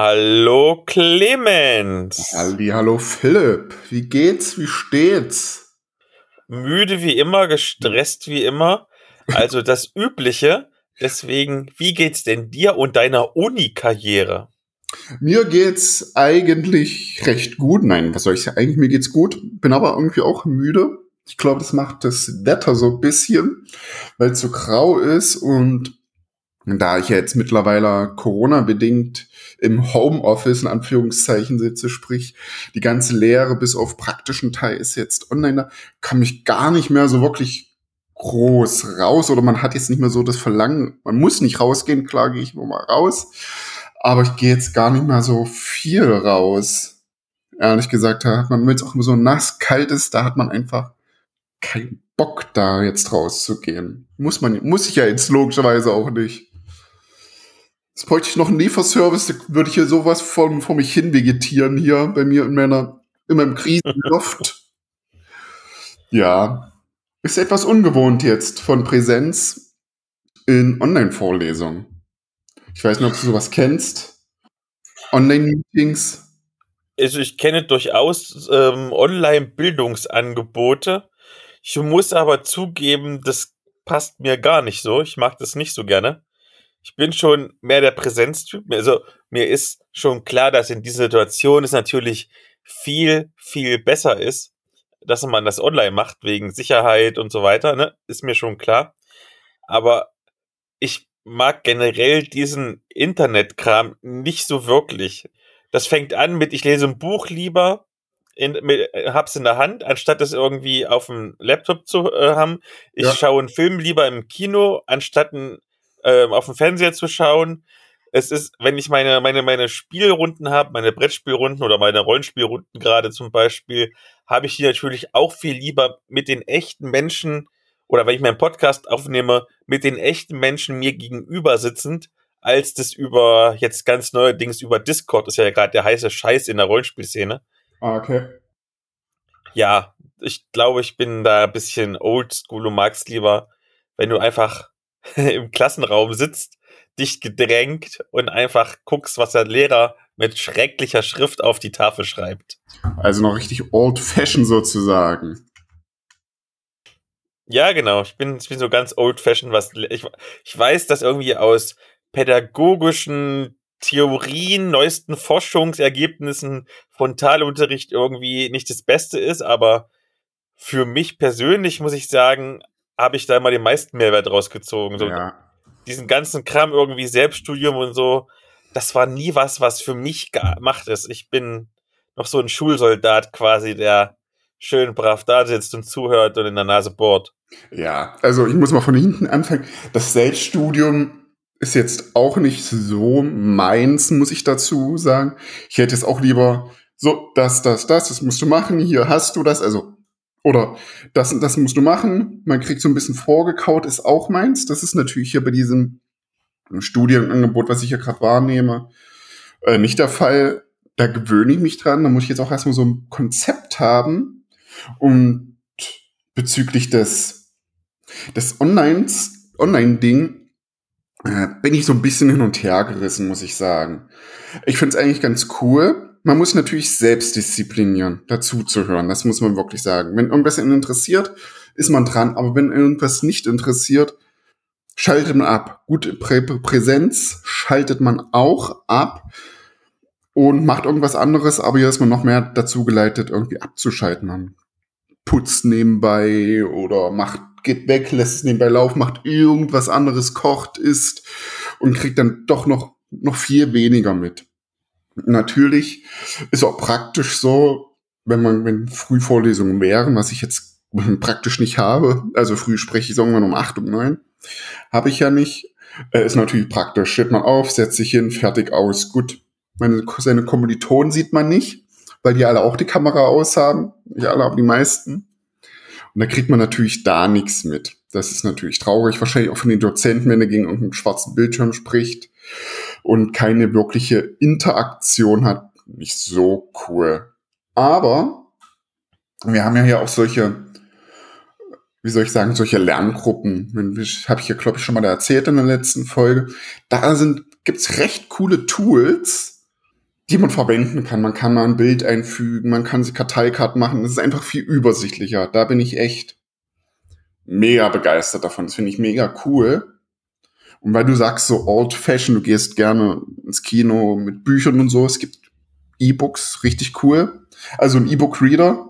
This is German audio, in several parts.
Hallo Clemens. Halli, hallo Philipp. Wie geht's? Wie steht's? Müde wie immer, gestresst wie immer. Also das Übliche. Deswegen, wie geht's denn dir und deiner Uni-Karriere? Mir geht's eigentlich recht gut. Nein, was soll ich sagen? Eigentlich mir geht's gut. Bin aber irgendwie auch müde. Ich glaube, das macht das Wetter so ein bisschen, weil es so grau ist und da ich ja jetzt mittlerweile Corona-bedingt im Homeoffice in Anführungszeichen sitze, sprich die ganze Lehre bis auf praktischen Teil ist jetzt online, da kann mich gar nicht mehr so wirklich groß raus oder man hat jetzt nicht mehr so das Verlangen, man muss nicht rausgehen, klar gehe ich nur mal raus, aber ich gehe jetzt gar nicht mehr so viel raus. Ehrlich gesagt, da hat man, es auch immer so nass, kalt ist, da hat man einfach keinen Bock, da jetzt rauszugehen. Muss man, muss ich ja jetzt logischerweise auch nicht. Jetzt bräuchte ich noch einen Lieferservice, da würde ich hier sowas von vor mich hin vegetieren hier bei mir in meiner, in meinem Krisenloft. ja. Ist etwas ungewohnt jetzt von Präsenz in Online-Vorlesungen. Ich weiß nicht, ob du sowas kennst. Online-Meetings. Also ich kenne durchaus ähm, Online-Bildungsangebote. Ich muss aber zugeben, das passt mir gar nicht so. Ich mag das nicht so gerne ich bin schon mehr der Präsenztyp. Also mir ist schon klar, dass in dieser Situation es natürlich viel, viel besser ist, dass man das online macht, wegen Sicherheit und so weiter, ne? Ist mir schon klar. Aber ich mag generell diesen Internetkram nicht so wirklich. Das fängt an mit, ich lese ein Buch lieber, in, mit, hab's in der Hand, anstatt es irgendwie auf dem Laptop zu äh, haben. Ich ja. schaue einen Film lieber im Kino, anstatt einen ähm, auf dem Fernseher zu schauen. Es ist, wenn ich meine, meine, meine Spielrunden habe, meine Brettspielrunden oder meine Rollenspielrunden gerade zum Beispiel, habe ich die natürlich auch viel lieber mit den echten Menschen oder wenn ich meinen Podcast aufnehme, mit den echten Menschen mir gegenüber sitzend, als das über jetzt ganz neuerdings über Discord ist ja gerade der heiße Scheiß in der Rollenspielszene. Ah, okay. Ja, ich glaube, ich bin da ein bisschen oldschool und mag's lieber, wenn du einfach im Klassenraum sitzt, dich gedrängt und einfach guckst, was der Lehrer mit schrecklicher Schrift auf die Tafel schreibt. Also noch richtig old fashion sozusagen. Ja, genau. Ich bin, ich bin so ganz old fashioned, was ich, ich weiß, dass irgendwie aus pädagogischen Theorien, neuesten Forschungsergebnissen Frontalunterricht irgendwie nicht das Beste ist, aber für mich persönlich muss ich sagen, habe ich da mal den meisten Mehrwert rausgezogen. So, ja. Diesen ganzen Kram irgendwie Selbststudium und so, das war nie was, was für mich gemacht ist. Ich bin noch so ein Schulsoldat quasi, der schön brav da sitzt und zuhört und in der Nase bohrt. Ja, also ich muss mal von hinten anfangen. Das Selbststudium ist jetzt auch nicht so meins, muss ich dazu sagen. Ich hätte es auch lieber so, das, das, das, das musst du machen, hier hast du das. Also oder das das musst du machen. Man kriegt so ein bisschen vorgekaut, ist auch meins. Das ist natürlich hier bei diesem Studienangebot, was ich hier gerade wahrnehme, äh, nicht der Fall. Da gewöhne ich mich dran. Da muss ich jetzt auch erstmal so ein Konzept haben. Und bezüglich des, des Onlines, Online-Ding, äh, bin ich so ein bisschen hin und her gerissen, muss ich sagen. Ich finde es eigentlich ganz cool man muss natürlich selbst disziplinieren, dazu zu hören. Das muss man wirklich sagen. Wenn irgendwas ihn interessiert, ist man dran. Aber wenn irgendwas nicht interessiert, schaltet man ab. Gute Prä Präsenz schaltet man auch ab und macht irgendwas anderes. Aber hier ist man noch mehr dazu geleitet, irgendwie abzuschalten. Man putzt nebenbei oder macht, geht weg, lässt es nebenbei laufen, macht irgendwas anderes, kocht, isst und kriegt dann doch noch, noch viel weniger mit. Natürlich ist auch praktisch so, wenn man, wenn Frühvorlesungen wären, was ich jetzt praktisch nicht habe, also früh spreche ich irgendwann um acht, um neun, habe ich ja nicht, äh, ist natürlich praktisch. Steht man auf, setzt sich hin, fertig aus, gut. Meine, seine Kommilitonen sieht man nicht, weil die alle auch die Kamera aushaben. Nicht alle, aber die meisten. Und da kriegt man natürlich da nichts mit. Das ist natürlich traurig. Wahrscheinlich auch von den Dozenten, wenn er gegen irgendeinen schwarzen Bildschirm spricht und keine wirkliche Interaktion hat, nicht so cool. Aber wir haben ja hier auch solche, wie soll ich sagen, solche Lerngruppen. Habe ich ja, glaube ich, schon mal erzählt in der letzten Folge. Da sind gibt's recht coole Tools, die man verwenden kann. Man kann mal ein Bild einfügen, man kann sie Karteikarten machen. Es ist einfach viel übersichtlicher. Da bin ich echt mega begeistert davon. Das finde ich mega cool. Und weil du sagst so old fashion, du gehst gerne ins Kino mit Büchern und so. Es gibt E-Books, richtig cool. Also ein E-Book-Reader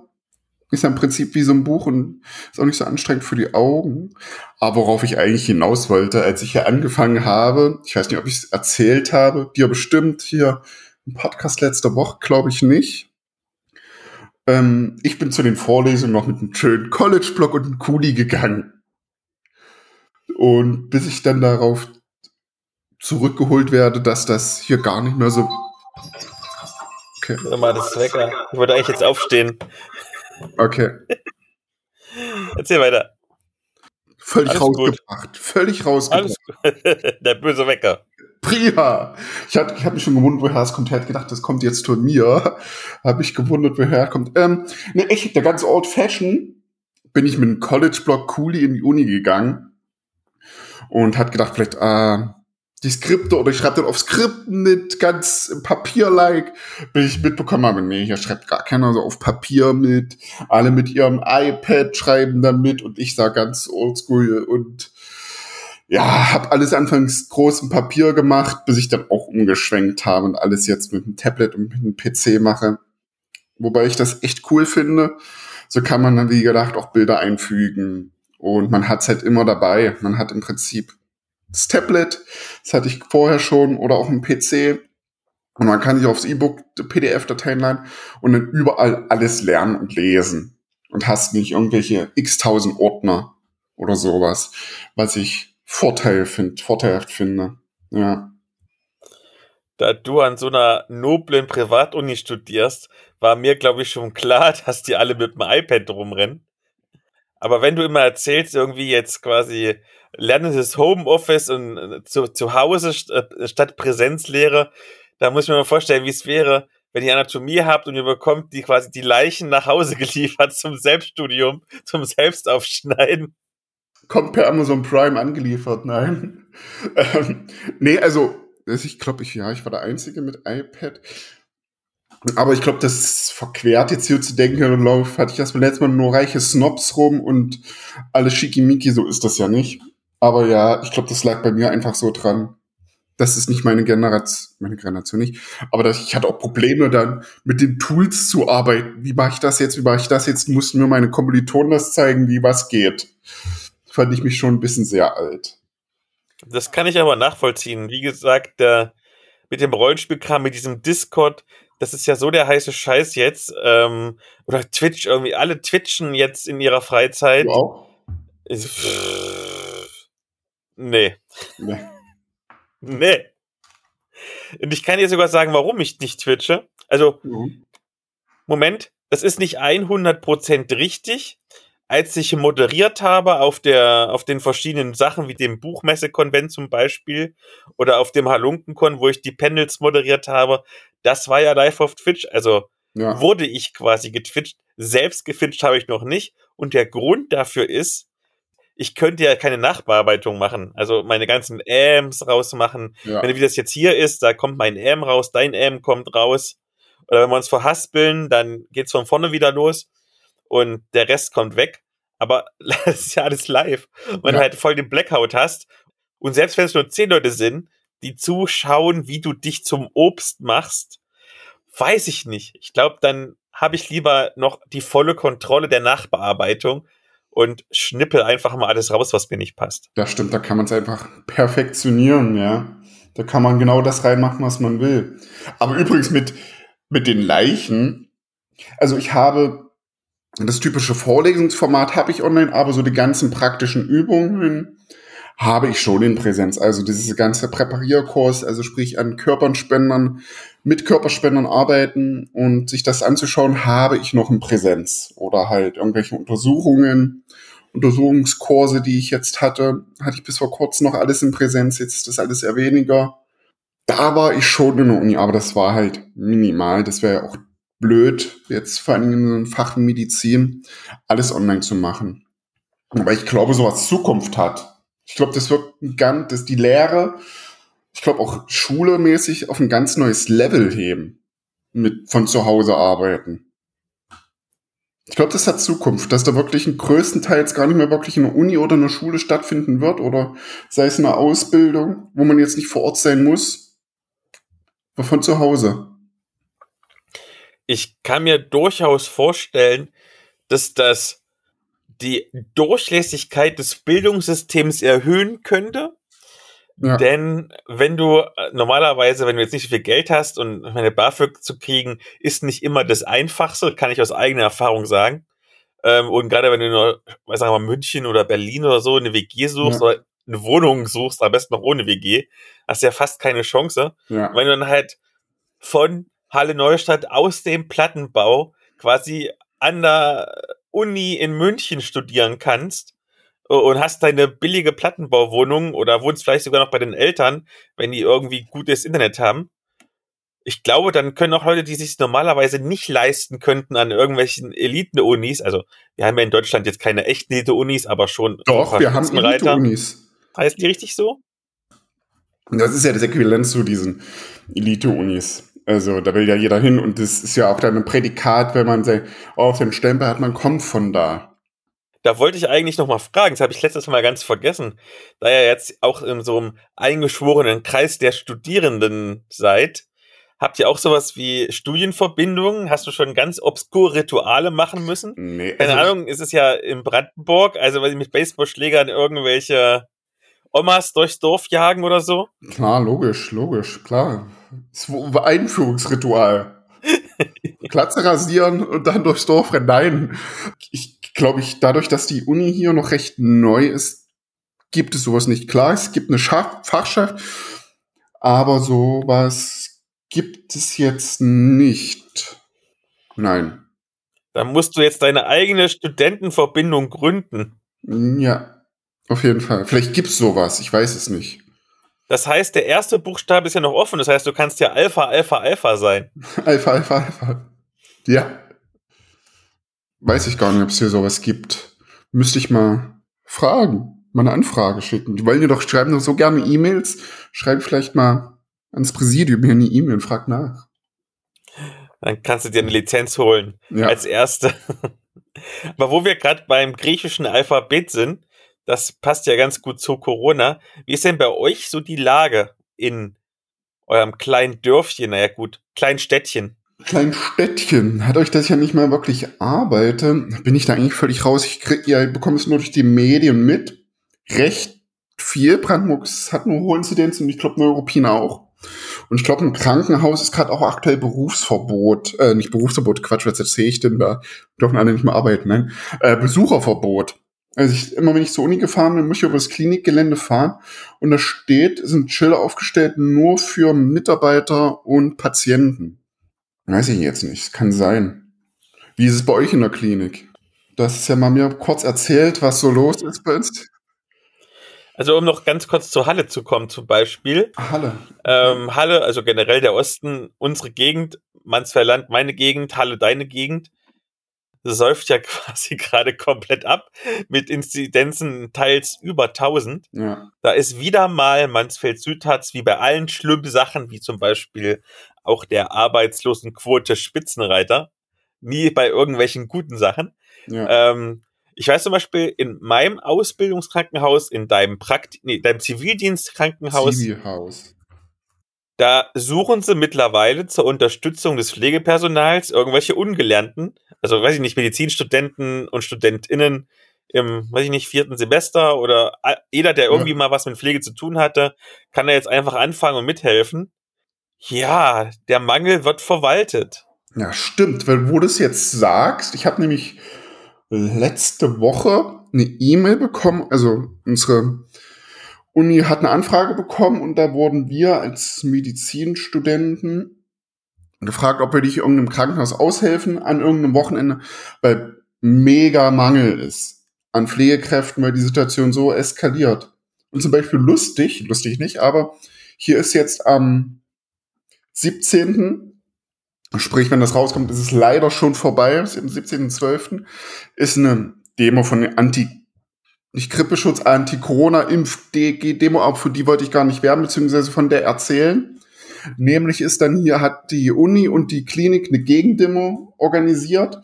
ist ja im Prinzip wie so ein Buch und ist auch nicht so anstrengend für die Augen. Aber worauf ich eigentlich hinaus wollte, als ich hier angefangen habe, ich weiß nicht, ob ich es erzählt habe, dir bestimmt hier im Podcast letzte Woche, glaube ich nicht. Ähm, ich bin zu den Vorlesungen noch mit einem schönen College-Blog und einem Kuli gegangen. Und bis ich dann darauf zurückgeholt werde, dass das hier gar nicht mehr so. Okay. Mal das Wecker. Ich wollte eigentlich jetzt aufstehen. Okay. Erzähl weiter. Völlig Alles rausgebracht. Gut. Völlig rausgebracht. Der böse Wecker. Prima. Ich hatte ich hab mich schon gewundert, woher es kommt. Er hat gedacht, das kommt jetzt von mir. Habe ich gewundert, woher es kommt. Ähm, ne, echt, der ganze Old Fashion bin ich mit einem College-Blog Cooley in die Uni gegangen und hat gedacht, vielleicht, äh, die Skripte oder ich schreibe dann auf Skripten mit, ganz Papier-like, bis ich mitbekommen habe, nee, hier schreibt gar keiner so auf Papier mit, alle mit ihrem iPad schreiben dann mit und ich sah ganz oldschool und ja, habe alles anfangs großem Papier gemacht, bis ich dann auch umgeschwenkt habe und alles jetzt mit dem Tablet und mit dem PC mache. Wobei ich das echt cool finde. So kann man dann, wie gedacht, auch Bilder einfügen. Und man hat's halt immer dabei. Man hat im Prinzip das Tablet, das hatte ich vorher schon, oder auch ein PC. Und man kann sich aufs E-Book PDF-Dateien laden und dann überall alles lernen und lesen. Und hast nicht irgendwelche x-tausend Ordner oder sowas, was ich Vorteil find, vorteilhaft finde. Ja. Da du an so einer noblen Privatuni studierst, war mir, glaube ich, schon klar, dass die alle mit dem iPad rumrennen. Aber wenn du immer erzählst, irgendwie jetzt quasi lernen das Homeoffice und äh, zu, zu Hause äh, statt Präsenzlehre, da muss ich mir mal vorstellen, wie es wäre, wenn ihr Anatomie habt und ihr bekommt die quasi die Leichen nach Hause geliefert zum Selbststudium, zum Selbstaufschneiden. Kommt per Amazon Prime angeliefert, nein. Ähm, nee, also, ich glaube, ich, ja, ich war der Einzige mit iPad. Aber ich glaube, das ist verquert jetzt hier zu denken, und Lauf hatte ich erstmal letztes Mal nur reiche Snobs rum und alles schickimicki, so ist das ja nicht. Aber ja, ich glaube, das lag bei mir einfach so dran. Das ist nicht meine Generation, meine Generation nicht. Aber das, ich hatte auch Probleme dann mit den Tools zu arbeiten. Wie mache ich das jetzt? Wie mache ich das jetzt? Mussten mir meine Kommilitonen das zeigen, wie was geht. Fand ich mich schon ein bisschen sehr alt. Das kann ich aber nachvollziehen. Wie gesagt, der, mit dem Rollenspielkram, mit diesem Discord, das ist ja so der heiße Scheiß jetzt. Ähm, oder Twitch irgendwie, alle twitchen jetzt in ihrer Freizeit. Du auch? Nee. Nee. nee. Und ich kann dir sogar sagen, warum ich nicht twitche. Also, mhm. Moment, das ist nicht 100% richtig. Als ich moderiert habe auf, der, auf den verschiedenen Sachen, wie dem Buchmessekonvent zum Beispiel oder auf dem Halunkenkon, wo ich die Panels moderiert habe, das war ja live auf Twitch. Also ja. wurde ich quasi getwitcht. Selbst getwitcht habe ich noch nicht. Und der Grund dafür ist, ich könnte ja keine Nachbearbeitung machen. Also meine ganzen Ams rausmachen. Ja. Wenn wie das jetzt hier ist, da kommt mein Am raus, dein Am kommt raus. Oder wenn wir uns verhaspeln, dann geht's von vorne wieder los und der Rest kommt weg. Aber das ist ja alles live. Wenn ja. halt voll den Blackout hast und selbst wenn es nur zehn Leute sind, die zuschauen, wie du dich zum Obst machst, weiß ich nicht. Ich glaube, dann habe ich lieber noch die volle Kontrolle der Nachbearbeitung, und schnippel einfach mal alles raus, was mir nicht passt. Das stimmt, da kann man es einfach perfektionieren, ja. Da kann man genau das reinmachen, was man will. Aber übrigens mit, mit den Leichen, also ich habe das typische Vorlesungsformat habe ich online, aber so die ganzen praktischen Übungen habe ich schon in Präsenz. Also diese ganze Präparierkurs, also sprich an Körperspendern, mit Körperspendern arbeiten und sich das anzuschauen, habe ich noch in Präsenz. Oder halt irgendwelche Untersuchungen, Untersuchungskurse, die ich jetzt hatte, hatte ich bis vor kurzem noch alles in Präsenz, jetzt ist das alles eher weniger. Da war ich schon in der Uni, aber das war halt minimal. Das wäre ja auch blöd, jetzt vor allem in Fach Medizin, alles online zu machen. Aber ich glaube, sowas Zukunft hat. Ich glaube, das wird ein ganz, das die Lehre, ich glaube auch schulemäßig auf ein ganz neues Level heben. mit von zu Hause arbeiten. Ich glaube, das hat Zukunft, dass da wirklich ein größtenteils gar nicht mehr wirklich in einer Uni oder einer Schule stattfinden wird oder sei es eine Ausbildung, wo man jetzt nicht vor Ort sein muss, aber von zu Hause. Ich kann mir durchaus vorstellen, dass das die Durchlässigkeit des Bildungssystems erhöhen könnte. Ja. Denn wenn du äh, normalerweise, wenn du jetzt nicht so viel Geld hast und meine BAföG zu kriegen, ist nicht immer das Einfachste, kann ich aus eigener Erfahrung sagen. Ähm, und gerade wenn du nur, sagen wir mal, München oder Berlin oder so eine WG suchst ja. oder eine Wohnung suchst, am besten noch ohne WG, hast du ja fast keine Chance. Ja. Wenn du dann halt von Halle Neustadt aus dem Plattenbau quasi an der Uni in München studieren kannst und hast deine billige Plattenbauwohnung oder wohnst vielleicht sogar noch bei den Eltern, wenn die irgendwie gutes Internet haben. Ich glaube, dann können auch Leute, die sich normalerweise nicht leisten könnten an irgendwelchen Eliten-Unis, also wir haben ja in Deutschland jetzt keine echten Elite-Unis, aber schon. Doch, wir haben Elite-Unis. Heißt die richtig so? Das ist ja das Äquivalent zu diesen Elite-Unis. Also da will ja jeder hin und das ist ja auch dann ein Prädikat, wenn man sagt, oh, auf den Stempel hat, man kommt von da. Da wollte ich eigentlich noch mal fragen, das habe ich letztes Mal ganz vergessen, da ihr jetzt auch in so einem eingeschworenen Kreis der Studierenden seid, habt ihr auch sowas wie Studienverbindungen? Hast du schon ganz obskure Rituale machen müssen? Nee. Keine also Ahnung, ist es ja in Brandenburg, also weil sie mit Baseballschlägern irgendwelche Omas durchs Dorf jagen oder so? Klar, logisch, logisch, klar. Das Einführungsritual. Glatze rasieren und dann durchs Dorf rennen. Nein. Ich glaube, ich, dadurch, dass die Uni hier noch recht neu ist, gibt es sowas nicht. Klar, es gibt eine Schach Fachschaft, aber sowas gibt es jetzt nicht. Nein. Da musst du jetzt deine eigene Studentenverbindung gründen. Ja, auf jeden Fall. Vielleicht gibt es sowas, ich weiß es nicht. Das heißt, der erste Buchstabe ist ja noch offen. Das heißt, du kannst ja Alpha, Alpha, Alpha sein. Alpha, Alpha, Alpha. Ja. Weiß ich gar nicht, ob es hier sowas gibt. Müsste ich mal fragen, mal eine Anfrage schicken. Die wollen dir doch schreiben doch so gerne E-Mails. Schreib vielleicht mal ans Präsidium hier eine E-Mail und frag nach. Dann kannst du dir eine Lizenz holen ja. als erste. Aber wo wir gerade beim griechischen Alphabet sind, das passt ja ganz gut zu Corona. Wie ist denn bei euch so die Lage in eurem kleinen Dörfchen? Naja, gut, kleinen Städtchen. Kleinen Städtchen. Hat euch das ja nicht mal wirklich arbeite, bin ich da eigentlich völlig raus. Ich krieg, ja, ich bekomme es nur durch die Medien mit. Recht viel. Brandenburg hat eine hohe Inzidenz und ich glaube, Neuruppin auch. Und ich glaube, im Krankenhaus ist gerade auch aktuell Berufsverbot, äh, nicht Berufsverbot, Quatsch, was erzähle ich denn da? Dürfen alle nicht mehr arbeiten, nein. Äh, Besucherverbot. Also ich, immer wenn ich zur Uni gefahren bin, muss ich über das Klinikgelände fahren und da steht, sind Schilder aufgestellt nur für Mitarbeiter und Patienten. Weiß ich jetzt nicht, kann sein. Wie ist es bei euch in der Klinik? Du hast es ja mal mir kurz erzählt, was so los ist bei uns. Also um noch ganz kurz zur Halle zu kommen zum Beispiel. Halle. Ähm, Halle, also generell der Osten, unsere Gegend, Mansfeldland, meine Gegend, Halle, deine Gegend säuft ja quasi gerade komplett ab mit Inzidenzen teils über 1000. Ja. Da ist wieder mal Mansfeld Südharz wie bei allen schlimmen Sachen, wie zum Beispiel auch der Arbeitslosenquote Spitzenreiter, nie bei irgendwelchen guten Sachen. Ja. Ähm, ich weiß zum Beispiel, in meinem Ausbildungskrankenhaus, in deinem Prakt nee, deinem Zivildienstkrankenhaus, Zivilhaus. Da suchen sie mittlerweile zur Unterstützung des Pflegepersonals irgendwelche Ungelernten, also weiß ich nicht, Medizinstudenten und StudentInnen im, weiß ich nicht, vierten Semester oder jeder, der irgendwie ja. mal was mit Pflege zu tun hatte, kann da jetzt einfach anfangen und mithelfen. Ja, der Mangel wird verwaltet. Ja, stimmt, weil wo du es jetzt sagst, ich habe nämlich letzte Woche eine E-Mail bekommen, also unsere Uni hat eine Anfrage bekommen und da wurden wir als Medizinstudenten gefragt, ob wir nicht irgendeinem Krankenhaus aushelfen an irgendeinem Wochenende, weil mega Mangel ist an Pflegekräften, weil die Situation so eskaliert. Und zum Beispiel lustig, lustig nicht, aber hier ist jetzt am 17. Sprich, wenn das rauskommt, ist es leider schon vorbei, am 17.12. ist eine Demo von Anti nicht Grippeschutz, Anti-Corona-Impf-Demo, aber für die wollte ich gar nicht werben, beziehungsweise von der erzählen. Nämlich ist dann hier, hat die Uni und die Klinik eine Gegendemo organisiert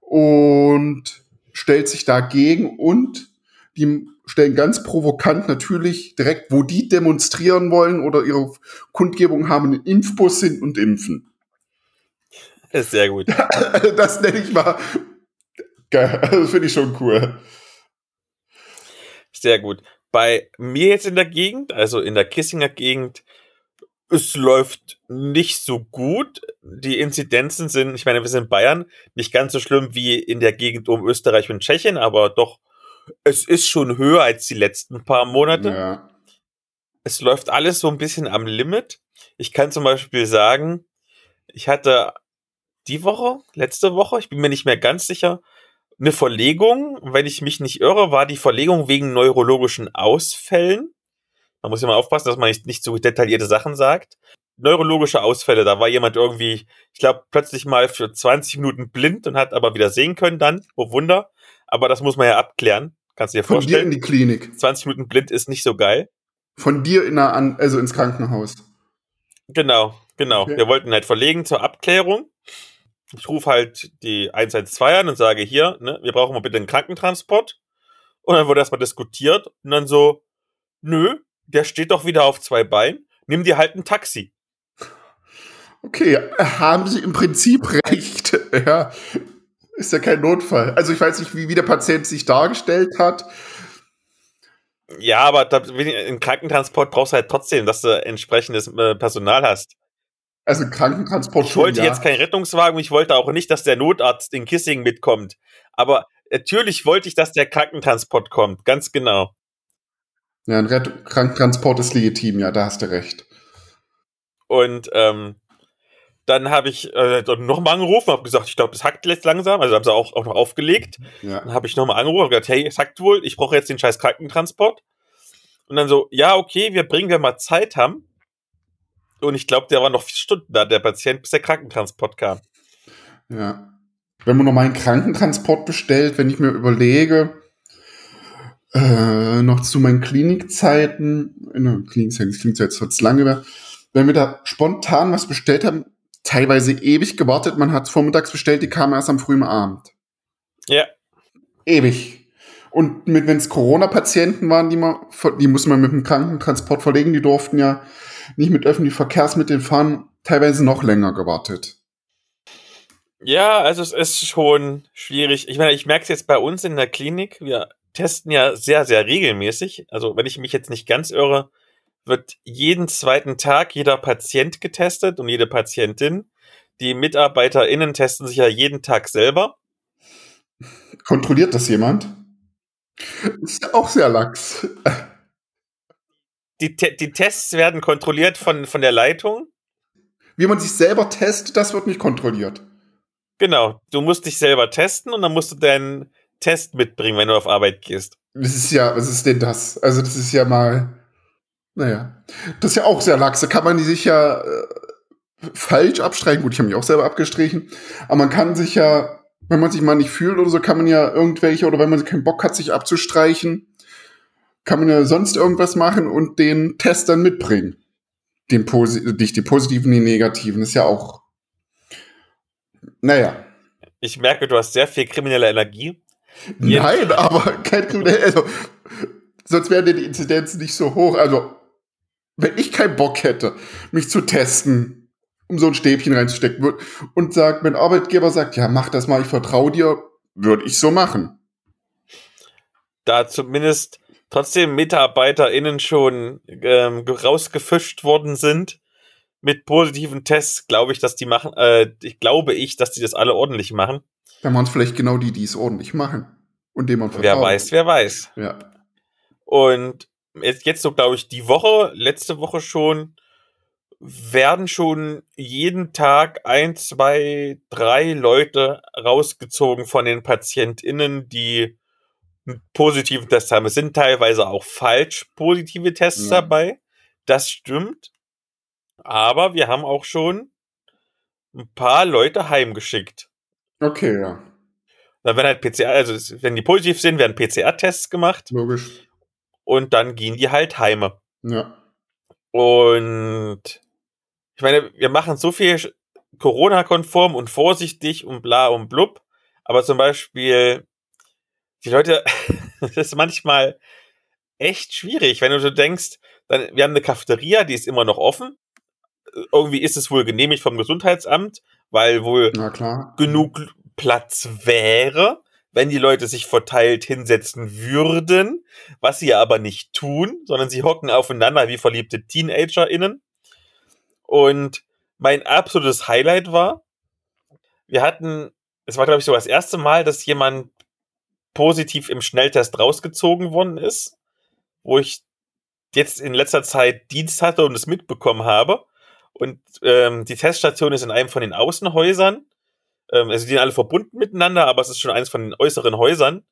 und stellt sich dagegen und die stellen ganz provokant natürlich direkt, wo die demonstrieren wollen oder ihre Kundgebung haben, einen Impfbus hin und impfen. Das ist sehr gut. Das nenne ich mal. Das finde ich schon cool. Sehr gut. Bei mir jetzt in der Gegend, also in der Kissinger Gegend, es läuft nicht so gut. Die Inzidenzen sind, ich meine, wir sind in Bayern, nicht ganz so schlimm wie in der Gegend um Österreich und Tschechien, aber doch, es ist schon höher als die letzten paar Monate. Ja. Es läuft alles so ein bisschen am Limit. Ich kann zum Beispiel sagen, ich hatte die Woche, letzte Woche, ich bin mir nicht mehr ganz sicher, eine Verlegung. Wenn ich mich nicht irre, war die Verlegung wegen neurologischen Ausfällen. Man muss ja mal aufpassen, dass man nicht, nicht so detaillierte Sachen sagt. Neurologische Ausfälle, da war jemand irgendwie, ich glaube, plötzlich mal für 20 Minuten blind und hat aber wieder sehen können dann. Oh Wunder. Aber das muss man ja abklären. Kannst du dir Von vorstellen? dir in die Klinik. 20 Minuten blind ist nicht so geil. Von dir in einer, An also ins Krankenhaus. Genau, genau. Okay. Wir wollten halt verlegen zur Abklärung. Ich rufe halt die 112 an und sage hier, ne, wir brauchen mal bitte einen Krankentransport. Und dann wurde erstmal diskutiert und dann so, nö, der steht doch wieder auf zwei Beinen, nimm dir halt ein Taxi. Okay, haben Sie im Prinzip recht. Ja, ist ja kein Notfall. Also ich weiß nicht, wie, wie der Patient sich dargestellt hat. Ja, aber da, einen Krankentransport brauchst du halt trotzdem, dass du entsprechendes äh, Personal hast. Also Krankentransport Ich schon, wollte ja. jetzt keinen Rettungswagen, ich wollte auch nicht, dass der Notarzt in Kissing mitkommt. Aber natürlich wollte ich, dass der Krankentransport kommt, ganz genau. Ja, ein Rett Krankentransport ist legitim, ja, da hast du recht. Und ähm, dann habe ich äh, nochmal angerufen, habe gesagt, ich glaube, es hackt jetzt langsam. Also haben sie auch, auch noch aufgelegt. Ja. Dann habe ich nochmal angerufen und gesagt, hey, es hackt wohl, ich brauche jetzt den scheiß Krankentransport. Und dann so, ja, okay, wir bringen, wenn wir Zeit haben. Und ich glaube, der war noch vier Stunden da, der Patient, bis der Krankentransport kam. Ja. Wenn man nochmal einen Krankentransport bestellt, wenn ich mir überlege, äh, noch zu meinen Klinikzeiten, in der Klinikzeit, das klingt so, als wird's lange mehr, wenn wir da spontan was bestellt haben, teilweise ewig gewartet, man hat vormittags bestellt, die kamen erst am frühen Abend. Ja, Ewig. Und wenn es Corona-Patienten waren, die, man, die musste man mit dem Krankentransport verlegen, die durften ja nicht mit öffentlichen Verkehrsmitteln fahren, teilweise noch länger gewartet. Ja, also es ist schon schwierig. Ich meine, ich merke es jetzt bei uns in der Klinik. Wir testen ja sehr, sehr regelmäßig. Also wenn ich mich jetzt nicht ganz irre, wird jeden zweiten Tag jeder Patient getestet und jede Patientin. Die MitarbeiterInnen testen sich ja jeden Tag selber. Kontrolliert das jemand? Ist ja auch sehr lax. Die, die Tests werden kontrolliert von, von der Leitung. Wie man sich selber testet, das wird nicht kontrolliert. Genau, du musst dich selber testen und dann musst du deinen Test mitbringen, wenn du auf Arbeit gehst. Das ist ja, was ist denn das? Also, das ist ja mal, naja, das ist ja auch sehr lax. Da kann man die sich ja äh, falsch abstreichen. Gut, ich habe mich auch selber abgestrichen. Aber man kann sich ja, wenn man sich mal nicht fühlt oder so, kann man ja irgendwelche, oder wenn man keinen Bock hat, sich abzustreichen, kann man ja sonst irgendwas machen und den Test dann mitbringen. Den nicht die positiven, die negativen. ist ja auch, naja. Ich merke, du hast sehr viel kriminelle Energie. Jeden- Nein, aber kein Kriminell. Also, sonst wären die Inzidenzen nicht so hoch. Also, wenn ich keinen Bock hätte, mich zu testen, um so ein Stäbchen reinzustecken, und sagt, mein Arbeitgeber sagt, ja, mach das mal, ich vertraue dir, würde ich so machen. da zumindest trotzdem MitarbeiterInnen schon ähm, rausgefischt worden sind mit positiven Tests, glaube ich, dass die machen, äh, ich glaube ich, dass die das alle ordentlich machen. Dann waren es vielleicht genau die, die es ordentlich machen. Und dem man vertraut. Wer weiß, wer weiß. Ja. Und jetzt, jetzt so, glaube ich, die Woche, letzte Woche schon, werden schon jeden Tag ein, zwei, drei Leute rausgezogen von den PatientInnen, die positiven Test haben. Es sind teilweise auch falsch positive Tests Ja. dabei. Das stimmt. Aber wir haben auch schon ein paar Leute heimgeschickt. Okay, ja. Dann werden halt PCR, also wenn die positiv sind, werden PCR-Tests gemacht Logisch. und dann gehen die halt heime. Ja. Und ich meine, wir machen so viel Corona-konform und vorsichtig und bla und blub, aber zum Beispiel die Leute, das ist manchmal echt schwierig, wenn du so denkst, dann, wir haben eine Cafeteria, die ist immer noch offen. Irgendwie ist es wohl genehmigt vom Gesundheitsamt, weil wohl genug Platz wäre, wenn die Leute sich verteilt hinsetzen würden, was sie aber nicht tun, sondern sie hocken aufeinander wie verliebte TeenagerInnen. Und mein absolutes Highlight war, wir hatten, es war glaube ich so das erste Mal, dass jemand positiv im Schnelltest rausgezogen worden ist, wo ich jetzt in letzter Zeit Dienst hatte und es mitbekommen habe. Und ähm, die Teststation ist in einem von den Außenhäusern. Ähm, also die sind alle verbunden miteinander, aber es ist schon eines von den äußeren Häusern.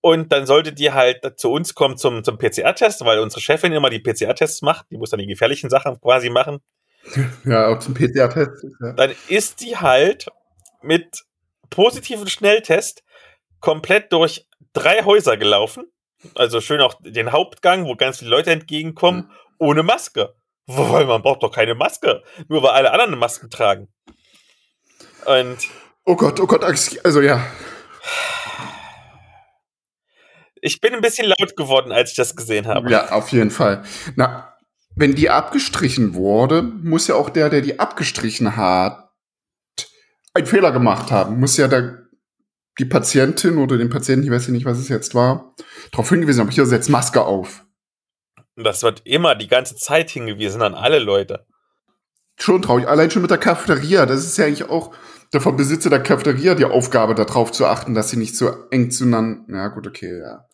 Und dann solltet ihr halt zu uns kommen zum, zum PCR-Test, weil unsere Chefin immer die PCR-Tests macht. Die muss dann die gefährlichen Sachen quasi machen. Ja, auch zum PCR-Test. Ja. Dann ist die halt mit positiven Schnelltest komplett durch drei Häuser gelaufen. Also schön auch den Hauptgang, wo ganz viele Leute entgegenkommen, mhm. ohne Maske. Weil man braucht doch keine Maske. Nur weil alle anderen Masken tragen. Und. Oh Gott, oh Gott, also ja. Ich bin ein bisschen laut geworden, als ich das gesehen habe. Ja, auf jeden Fall. Na, wenn die abgestrichen wurde, muss ja auch der, der die abgestrichen hat, einen Fehler gemacht haben. Muss ja der die Patientin oder den Patienten, ich weiß ja nicht, was es jetzt war, darauf hingewiesen, aber hier setzt Maske auf. Das wird immer die ganze Zeit hingewiesen an alle Leute. Schon traurig. Allein schon mit der Cafeteria. Das ist ja eigentlich auch der vom Besitzer der Cafeteria die Aufgabe, darauf zu achten, dass sie nicht so eng zueinander. Ja, gut, okay, ja.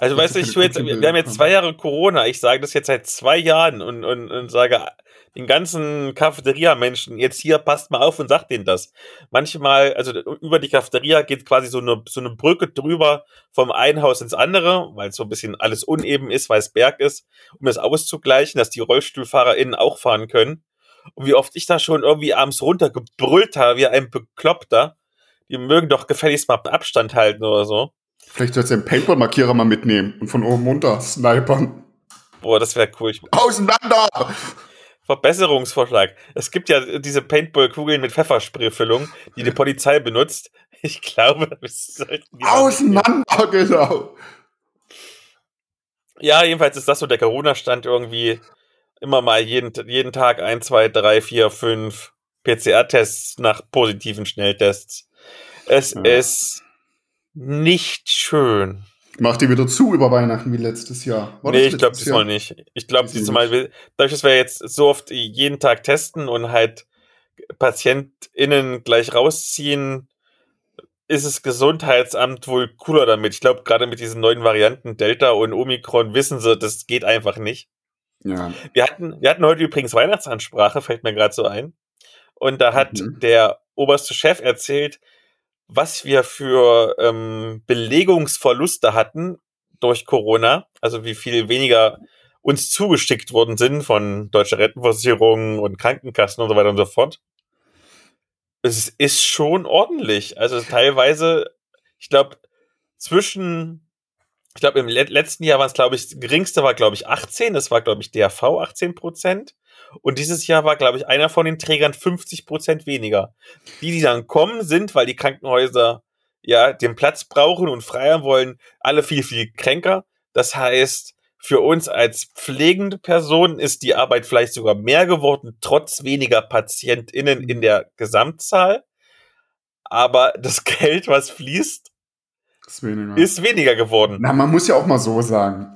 Also, weißt du, ich jetzt, wir haben jetzt zwei Jahre Corona. Ich sage das jetzt seit zwei Jahren und, und, und sage, den ganzen Cafeteria-Menschen, jetzt hier passt mal auf und sagt denen das. Manchmal, also über die Cafeteria geht quasi so eine, so eine Brücke drüber vom einen Haus ins andere, weil es so ein bisschen alles uneben ist, weil es Berg ist, um das auszugleichen, dass die RollstuhlfahrerInnen auch fahren können. Und wie oft ich da schon irgendwie abends runtergebrüllt habe, wie ein Bekloppter. Die mögen doch gefälligst mal Abstand halten oder so. Vielleicht sollst du den Paintball-Markierer mal mitnehmen und von oben runter snipern. Boah, das wäre cool. Auseinander! Verbesserungsvorschlag. Es gibt ja diese Paintball-Kugeln mit Pfeffersprayfüllung, die die Polizei benutzt. Ich glaube, wir sollten Auseinander, genau. Ja, jedenfalls ist das so der Corona-Stand irgendwie immer mal jeden, jeden Tag ein, zwei, drei, vier, fünf PCR-Tests nach positiven Schnelltests. Es ja. ist nicht schön. Macht ihr wieder zu über Weihnachten wie letztes Jahr? War nee, ich glaube diesmal nicht. Ich glaube diesmal, dadurch, dass wir jetzt so oft jeden Tag testen und halt PatientInnen gleich rausziehen, ist das Gesundheitsamt wohl cooler damit. Ich glaube, gerade mit diesen neuen Varianten Delta und Omikron wissen sie, das geht einfach nicht. Ja. Wir hatten, wir hatten heute übrigens Weihnachtsansprache, fällt mir gerade so ein. Und da hat mhm. der oberste Chef erzählt, was wir für ähm, Belegungsverluste hatten durch Corona, also wie viel weniger uns zugestickt worden sind von deutscher Rentenversicherung und Krankenkassen und so weiter und so fort. Es ist schon ordentlich. Also teilweise, ich glaube, zwischen, ich glaube, im letzten Jahr war es, glaube ich, das geringste war, glaube ich, 18. Das war, glaube ich, DRV 18 Prozent. Und dieses Jahr war, glaube ich, einer von den Trägern 50 Prozent weniger. Die, die dann kommen, sind, weil die Krankenhäuser ja den Platz brauchen und freier wollen, alle viel, viel kränker. Das heißt, für uns als pflegende Person ist die Arbeit vielleicht sogar mehr geworden, trotz weniger PatientInnen in der Gesamtzahl. Aber das Geld, was fließt, ist weniger, ist weniger geworden. Na, man muss ja auch mal so sagen.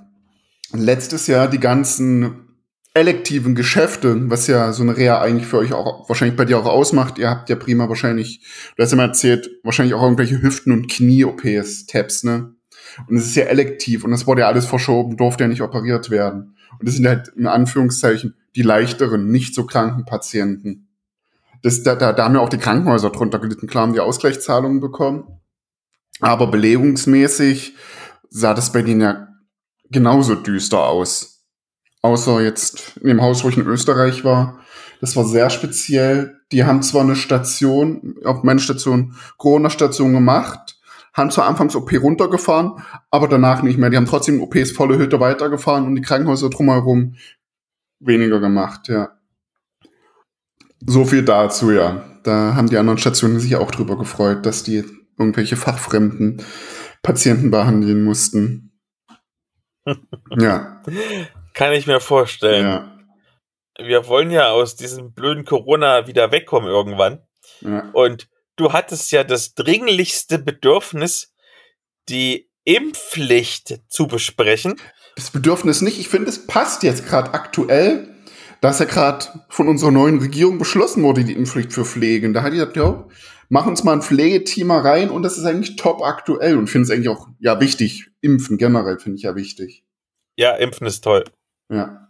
Letztes Jahr die ganzen elektiven Geschäfte, was ja so eine Reha eigentlich für euch auch wahrscheinlich bei dir auch ausmacht. Ihr habt ja prima wahrscheinlich, du hast ja mal erzählt, wahrscheinlich auch irgendwelche Hüften- und Knie-OPs, Tabs, ne? Und es ist ja elektiv und das wurde ja alles verschoben, durfte ja nicht operiert werden. Und das sind halt in Anführungszeichen die leichteren, nicht so kranken Patienten. Das, da, da, da haben ja auch die Krankenhäuser drunter gelitten. Klar haben die Ausgleichszahlungen bekommen. Aber belegungsmäßig sah das bei denen ja genauso düster aus außer jetzt in dem Haus, wo ich in Österreich war. Das war sehr speziell. Die haben zwar eine Station, auf meine Station, Corona-Station gemacht, haben zwar anfangs OP runtergefahren, aber danach nicht mehr. Die haben trotzdem OPs volle Hütte weitergefahren und die Krankenhäuser drumherum weniger gemacht, ja. So viel dazu, ja. Da haben die anderen Stationen sich auch drüber gefreut, dass die irgendwelche fachfremden Patienten behandeln mussten. ja. Kann ich mir vorstellen. Ja. Wir wollen ja aus diesem blöden Corona wieder wegkommen irgendwann. Ja. Und du hattest ja das dringlichste Bedürfnis, die Impfpflicht zu besprechen. Das Bedürfnis nicht. Ich finde, es passt jetzt gerade aktuell dass ja gerade von unserer neuen Regierung beschlossen wurde, die Impfpflicht für Pflegen. Da hat die gesagt, ja, mach uns mal ein Pflegeteam rein und das ist eigentlich top aktuell und finde es eigentlich auch, ja, wichtig. Impfen generell finde ich ja wichtig. Ja, Impfen ist toll. Ja.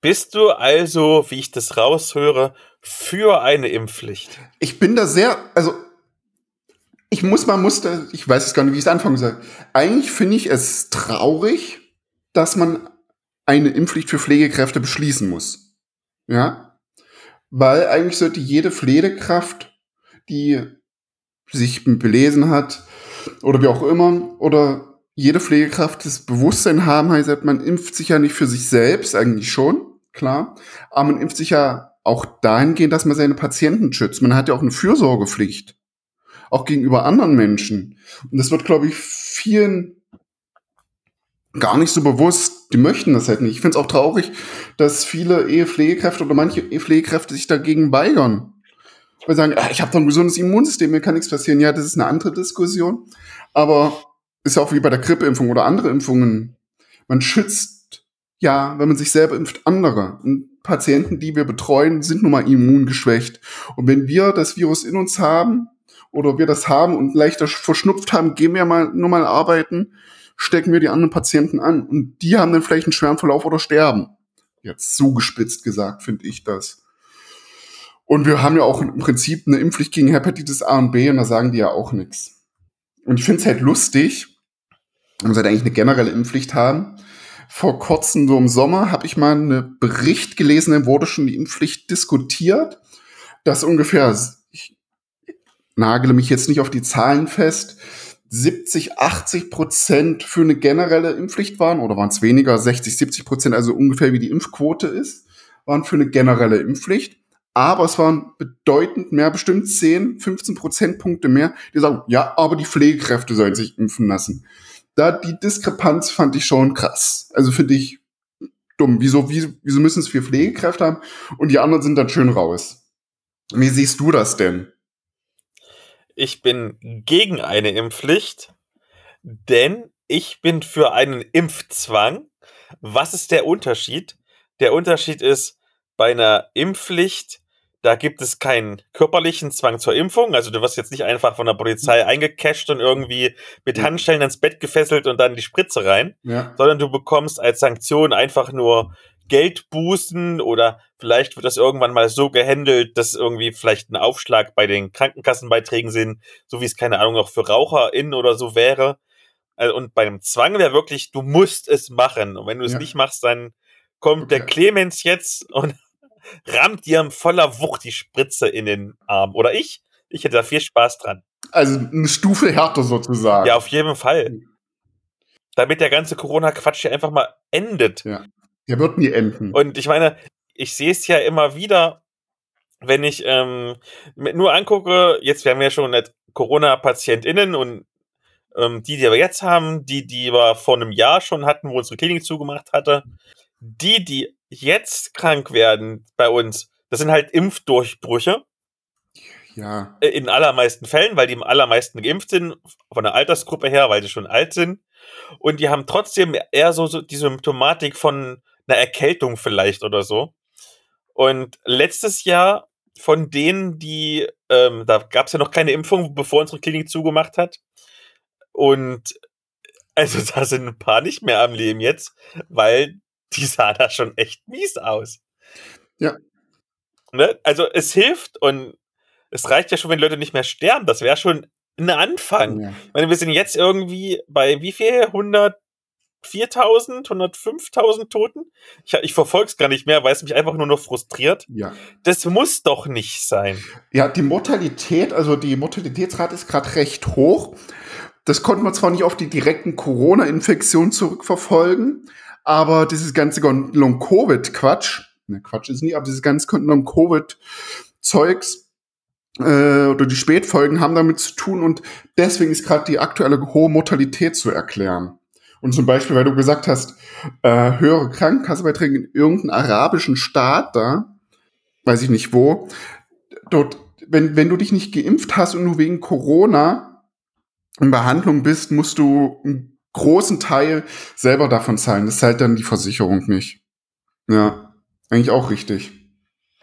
Bist du also, wie ich das raushöre, für eine Impfpflicht? Ich bin da sehr, also ich muss mal, musste, ich weiß es gar nicht, wie ich es anfangen soll. Eigentlich finde ich es traurig, dass man eine Impfpflicht für Pflegekräfte beschließen muss. Ja. Weil eigentlich sollte jede Pflegekraft, die sich belesen hat oder wie auch immer, oder jede Pflegekraft das Bewusstsein haben, heißt, man impft sich ja nicht für sich selbst, eigentlich schon, klar, aber man impft sich ja auch dahingehend, dass man seine Patienten schützt. Man hat ja auch eine Fürsorgepflicht, auch gegenüber anderen Menschen. Und das wird, glaube ich, vielen gar nicht so bewusst, die möchten das halt nicht. Ich finde es auch traurig, dass viele Ehepflegekräfte oder manche Ehepflegekräfte sich dagegen weigern. Weil sie sagen, ah, ich habe doch ein gesundes Immunsystem, mir kann nichts passieren. Ja, das ist eine andere Diskussion. Aber ist ja auch wie bei der Grippeimpfung oder andere Impfungen. Man schützt, ja, wenn man sich selber impft, andere. Und Patienten, die wir betreuen, sind nun mal immungeschwächt. Und wenn wir das Virus in uns haben oder wir das haben und leichter verschnupft haben, gehen wir mal nur mal arbeiten stecken wir die anderen Patienten an. Und die haben dann vielleicht einen schweren Verlauf oder sterben. Jetzt so gespitzt gesagt, finde ich das. Und wir haben ja auch im Prinzip eine Impfpflicht gegen Hepatitis A und B und da sagen die ja auch nichts. Und ich finde es halt lustig, man sollte eigentlich eine generelle Impfpflicht haben. Vor kurzem, so im Sommer, habe ich mal einen Bericht gelesen, da wurde schon die Impfpflicht diskutiert, dass ungefähr, ich nagele mich jetzt nicht auf die Zahlen fest, 70, 80 Prozent für eine generelle Impfpflicht waren, oder waren es weniger, 60, 70 Prozent, also ungefähr wie die Impfquote ist, waren für eine generelle Impfpflicht. Aber es waren bedeutend mehr, bestimmt 10, 15 Prozentpunkte mehr, die sagen, ja, aber die Pflegekräfte sollen sich impfen lassen. Da die Diskrepanz fand ich schon krass. Also finde ich dumm. Wieso, wieso, wieso müssen es vier Pflegekräfte haben und die anderen sind dann schön raus? Wie siehst du das denn? Ich bin gegen eine Impfpflicht, denn ich bin für einen Impfzwang. Was ist der Unterschied? Der Unterschied ist, bei einer Impfpflicht, da gibt es keinen körperlichen Zwang zur Impfung. Also du wirst jetzt nicht einfach von der Polizei eingecasht und irgendwie mit Handschellen ans Bett gefesselt und dann die Spritze rein, ja. sondern du bekommst als Sanktion einfach nur Geldbußen oder vielleicht wird das irgendwann mal so gehandelt, dass irgendwie vielleicht ein Aufschlag bei den Krankenkassenbeiträgen sind, so wie es keine Ahnung auch für RaucherInnen oder so wäre. Also, und bei einem Zwang wäre wirklich, du musst es machen. Und wenn du es ja. nicht machst, dann kommt okay. der Clemens jetzt und rammt dir voller Wucht die Spritze in den Arm. Oder ich. Ich hätte da viel Spaß dran. Also eine Stufe härter sozusagen. Ja, auf jeden Fall. Damit der ganze Corona-Quatsch hier einfach mal endet. Ja. Der wird nie enden. Und ich meine, ich sehe es ja immer wieder, wenn ich ähm, nur angucke, jetzt wir haben ja schon Corona-PatientInnen und ähm, die, die wir jetzt haben, die, die wir vor einem Jahr schon hatten, wo unsere Klinik zugemacht hatte, die, die jetzt krank werden bei uns, das sind halt Impfdurchbrüche. Ja. Äh, in allermeisten Fällen, weil die im allermeisten geimpft sind, von der Altersgruppe her, weil sie schon alt sind. Und die haben trotzdem eher so, so die Symptomatik von einer Erkältung vielleicht oder so. Und letztes Jahr von denen, die, ähm, da gab es ja noch keine Impfung, bevor unsere Klinik zugemacht hat. Und also da sind ein paar nicht mehr am Leben jetzt, weil die sah da schon echt mies aus. Ja. Ne? Also es hilft und es reicht ja schon, wenn Leute nicht mehr sterben. Das wäre schon ein Anfang. Ja. Ich meine, wir sind jetzt irgendwie bei wie viel? 100 4000, 105.000 Toten. Ich, ich verfolge es gar nicht mehr, weil es mich einfach nur noch frustriert. Ja. Das muss doch nicht sein. Ja, die Mortalität, also die Mortalitätsrate ist gerade recht hoch. Das konnte man zwar nicht auf die direkten Corona-Infektionen zurückverfolgen, aber dieses ganze Long-Covid-Quatsch, ne, Quatsch ist nie, aber dieses ganze Long-Covid Zeugs äh, oder die Spätfolgen haben damit zu tun und deswegen ist gerade die aktuelle hohe Mortalität zu erklären. Und zum Beispiel, weil du gesagt hast, äh, höhere Krankenkassenbeiträge in irgendeinem arabischen Staat da, weiß ich nicht wo, dort, wenn, wenn du dich nicht geimpft hast und du wegen Corona in Behandlung bist, musst du großen Teil selber davon zahlen. Das zahlt dann die Versicherung nicht. Ja, eigentlich auch richtig.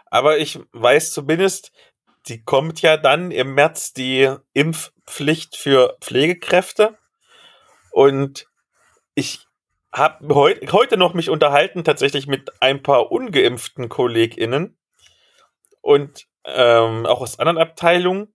Aber ich weiß zumindest, die kommt ja dann im März die Impfpflicht für Pflegekräfte. Und ich habe heut, heute noch mich unterhalten, tatsächlich mit ein paar ungeimpften KollegInnen und ähm, auch aus anderen Abteilungen.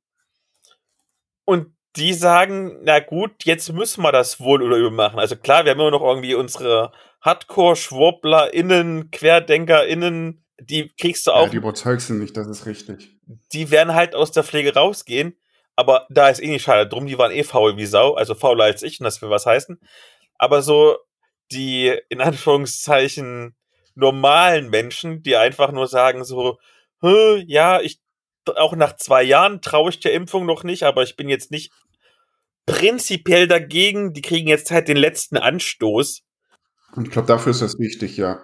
Und die sagen, na gut, jetzt müssen wir das wohl oder übel machen. Also klar, wir haben immer noch irgendwie unsere Hardcore-SchwurblerInnen, QuerdenkerInnen, die kriegst du auch. Ja, die überzeugst du nicht, das ist richtig. Die werden halt aus der Pflege rausgehen, aber da ist eh nicht schade drum, die waren eh faul wie Sau, also fauler als ich, und das will was heißen. Aber so die, in Anführungszeichen, normalen Menschen, die einfach nur sagen so, ja, ich auch nach zwei Jahren traue ich der Impfung noch nicht, aber ich bin jetzt nicht prinzipiell dagegen. Die kriegen jetzt halt den letzten Anstoß. Und ich glaube, dafür ist das wichtig, ja.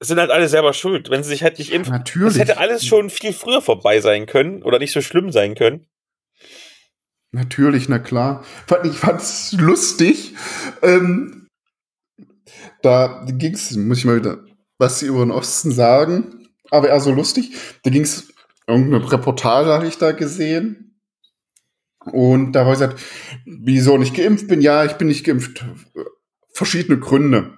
Sind halt alle selber schuld, wenn sie sich halt nicht impfen. Natürlich. Das hätte alles schon viel früher vorbei sein können oder nicht so schlimm sein können. Natürlich, na klar. Ich fand's lustig. Ähm, da ging's, muss ich mal wieder was sie über den Osten sagen, aber eher so lustig. Da ging's irgendeine Reportage habe ich da gesehen. Und da war gesagt, wieso nicht geimpft bin? Ja, ich bin nicht geimpft. Verschiedene Gründe.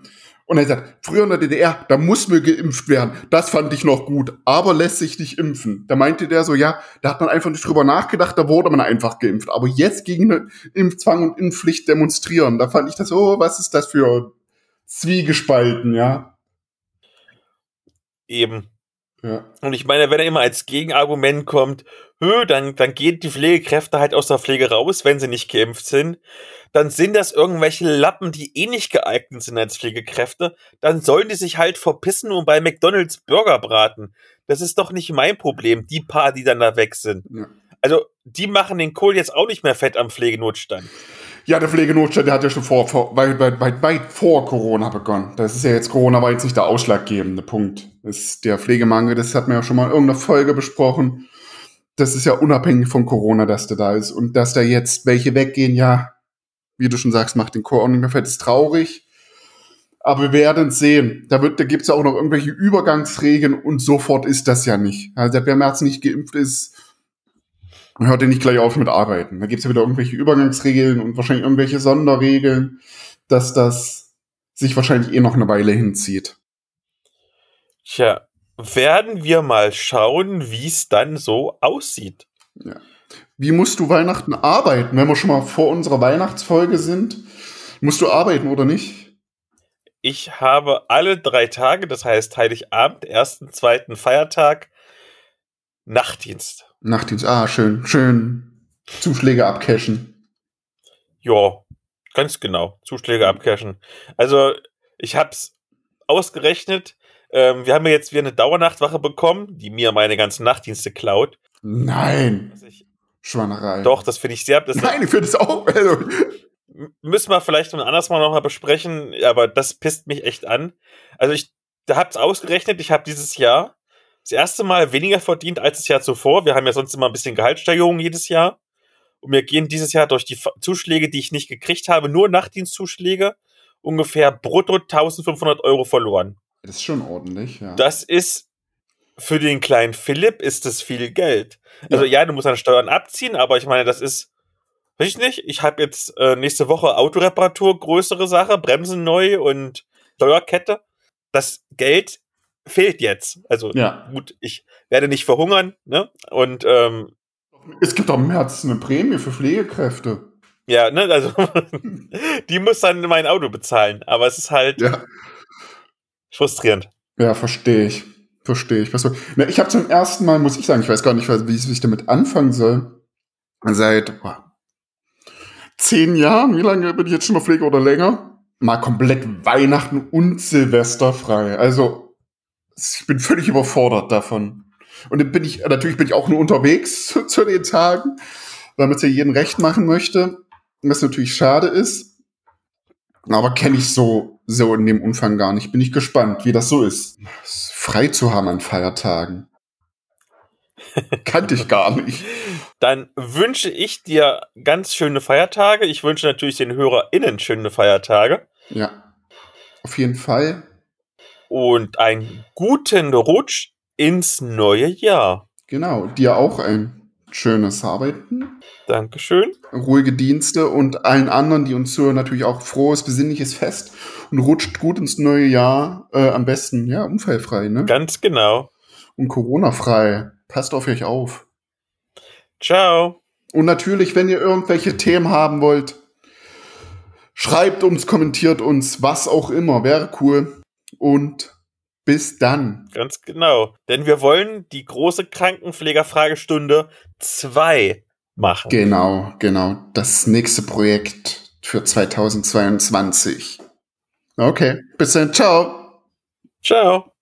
Und er sagt, früher in der DDR, da muss mir geimpft werden. Das fand ich noch gut, aber lässt sich nicht impfen. Da meinte der so, ja, da hat man einfach nicht drüber nachgedacht, da wurde man einfach geimpft. Aber jetzt gegen eine Impfzwang und Impfpflicht demonstrieren, da fand ich das, oh, was ist das für Zwiegespalten, ja. Eben. Ja. Und ich meine, wenn er immer als Gegenargument kommt, hö, dann, dann gehen die Pflegekräfte halt aus der Pflege raus, wenn sie nicht geimpft sind, dann sind das irgendwelche Lappen, die eh nicht geeignet sind als Pflegekräfte, dann sollen die sich halt verpissen und bei McDonalds Burger braten. Das ist doch nicht mein Problem, die paar, die dann da weg sind. Ja. Also, die machen den Kohl jetzt auch nicht mehr fett am Pflegenotstand. Ja, der Pflegenotstand, der hat ja schon vor, vor weit, weit, weit, weit vor Corona begonnen. Das ist ja jetzt Corona war jetzt nicht der ausschlaggebende Punkt. Das ist der Pflegemangel, das hat man ja schon mal in irgendeiner Folge besprochen. Das ist ja unabhängig von Corona, dass der da ist. Und dass da jetzt welche weggehen, ja, wie du schon sagst, macht den Chor auch nicht mehr fett, ist traurig. Aber wir werden sehen. Da, wird, da gibt es ja auch noch irgendwelche Übergangsregeln und sofort ist das ja nicht. Also wer März nicht geimpft ist, hört ihr nicht gleich auf mit Arbeiten. Da gibt es ja wieder irgendwelche Übergangsregeln und wahrscheinlich irgendwelche Sonderregeln, dass das sich wahrscheinlich eh noch eine Weile hinzieht. Tja, werden wir mal schauen, wie es dann so aussieht. Ja. Wie musst du Weihnachten arbeiten, wenn wir schon mal vor unserer Weihnachtsfolge sind? Musst du arbeiten oder nicht? Ich habe alle drei Tage, das heißt Heiligabend, ersten, zweiten Feiertag, Nachtdienst. Nachtdienst, ah, schön, schön. Zuschläge abcashen. Ja, ganz genau. Zuschläge abcashen. Also, ich hab's ausgerechnet. Ähm, wir haben ja jetzt wieder eine Dauernachtwache bekommen, die mir meine ganzen Nachtdienste klaut. Nein. Ich, Schwanerei. Doch, das finde ich sehr. Das Nein, ich finde es auch. Also. Müssen wir vielleicht ein anderes Mal nochmal besprechen, aber das pisst mich echt an. Also ich hab's ausgerechnet, ich habe dieses Jahr das erste Mal weniger verdient als das Jahr zuvor. Wir haben ja sonst immer ein bisschen Gehaltssteigerung jedes Jahr. Und wir gehen dieses Jahr durch die Zuschläge, die ich nicht gekriegt habe, nur Nachtdienstzuschläge, ungefähr brutto 1500 Euro verloren. Das ist schon ordentlich, ja. Das ist für den kleinen Philipp ist das viel Geld. Also ja, ja du musst deine Steuern abziehen, aber ich meine, das ist, weiß ich nicht, ich habe jetzt äh, nächste Woche Autoreparatur, größere Sache, Bremsen neu und Steuerkette. Das Geld fehlt jetzt. Also ja. gut, ich werde nicht verhungern, ne? Und ähm, es gibt auch im März eine Prämie für Pflegekräfte. Ja, ne, also die muss dann mein Auto bezahlen, aber es ist halt ja. frustrierend. Ja, verstehe ich. Verstehe ich. Ich habe zum ersten Mal, muss ich sagen, ich weiß gar nicht, wie ich damit anfangen soll. Seit boah, zehn Jahren, wie lange bin ich jetzt schon auf Pflege oder länger? Mal komplett Weihnachten und Silvester frei. Also ich bin völlig überfordert davon. Und dann bin ich, natürlich bin ich auch nur unterwegs zu, zu den Tagen, weil man es ja jedem recht machen möchte. Was natürlich schade ist. Aber kenne ich so, so in dem Umfang gar nicht. Bin ich gespannt, wie das so ist. Frei zu haben an Feiertagen. Kannte ich gar nicht. Dann wünsche ich dir ganz schöne Feiertage. Ich wünsche natürlich den HörerInnen schöne Feiertage. Ja. Auf jeden Fall. Und einen guten Rutsch ins neue Jahr. Genau. Dir auch ein schönes Arbeiten. Dankeschön. Ruhige Dienste und allen anderen, die uns zuhören, natürlich auch frohes, besinnliches Fest und rutscht gut ins neue Jahr. Äh, am besten, ja, unfallfrei, ne? Ganz genau. Und Corona-frei. Passt auf euch auf. Ciao. Und natürlich, wenn ihr irgendwelche Themen haben wollt, schreibt uns, kommentiert uns, was auch immer. Wäre cool. Und bis dann. Ganz genau. Denn wir wollen die große Krankenpflegerfragestunde 2 machen. Genau, genau. Das nächste Projekt für 2022. Okay, bis dann. Ciao. Ciao.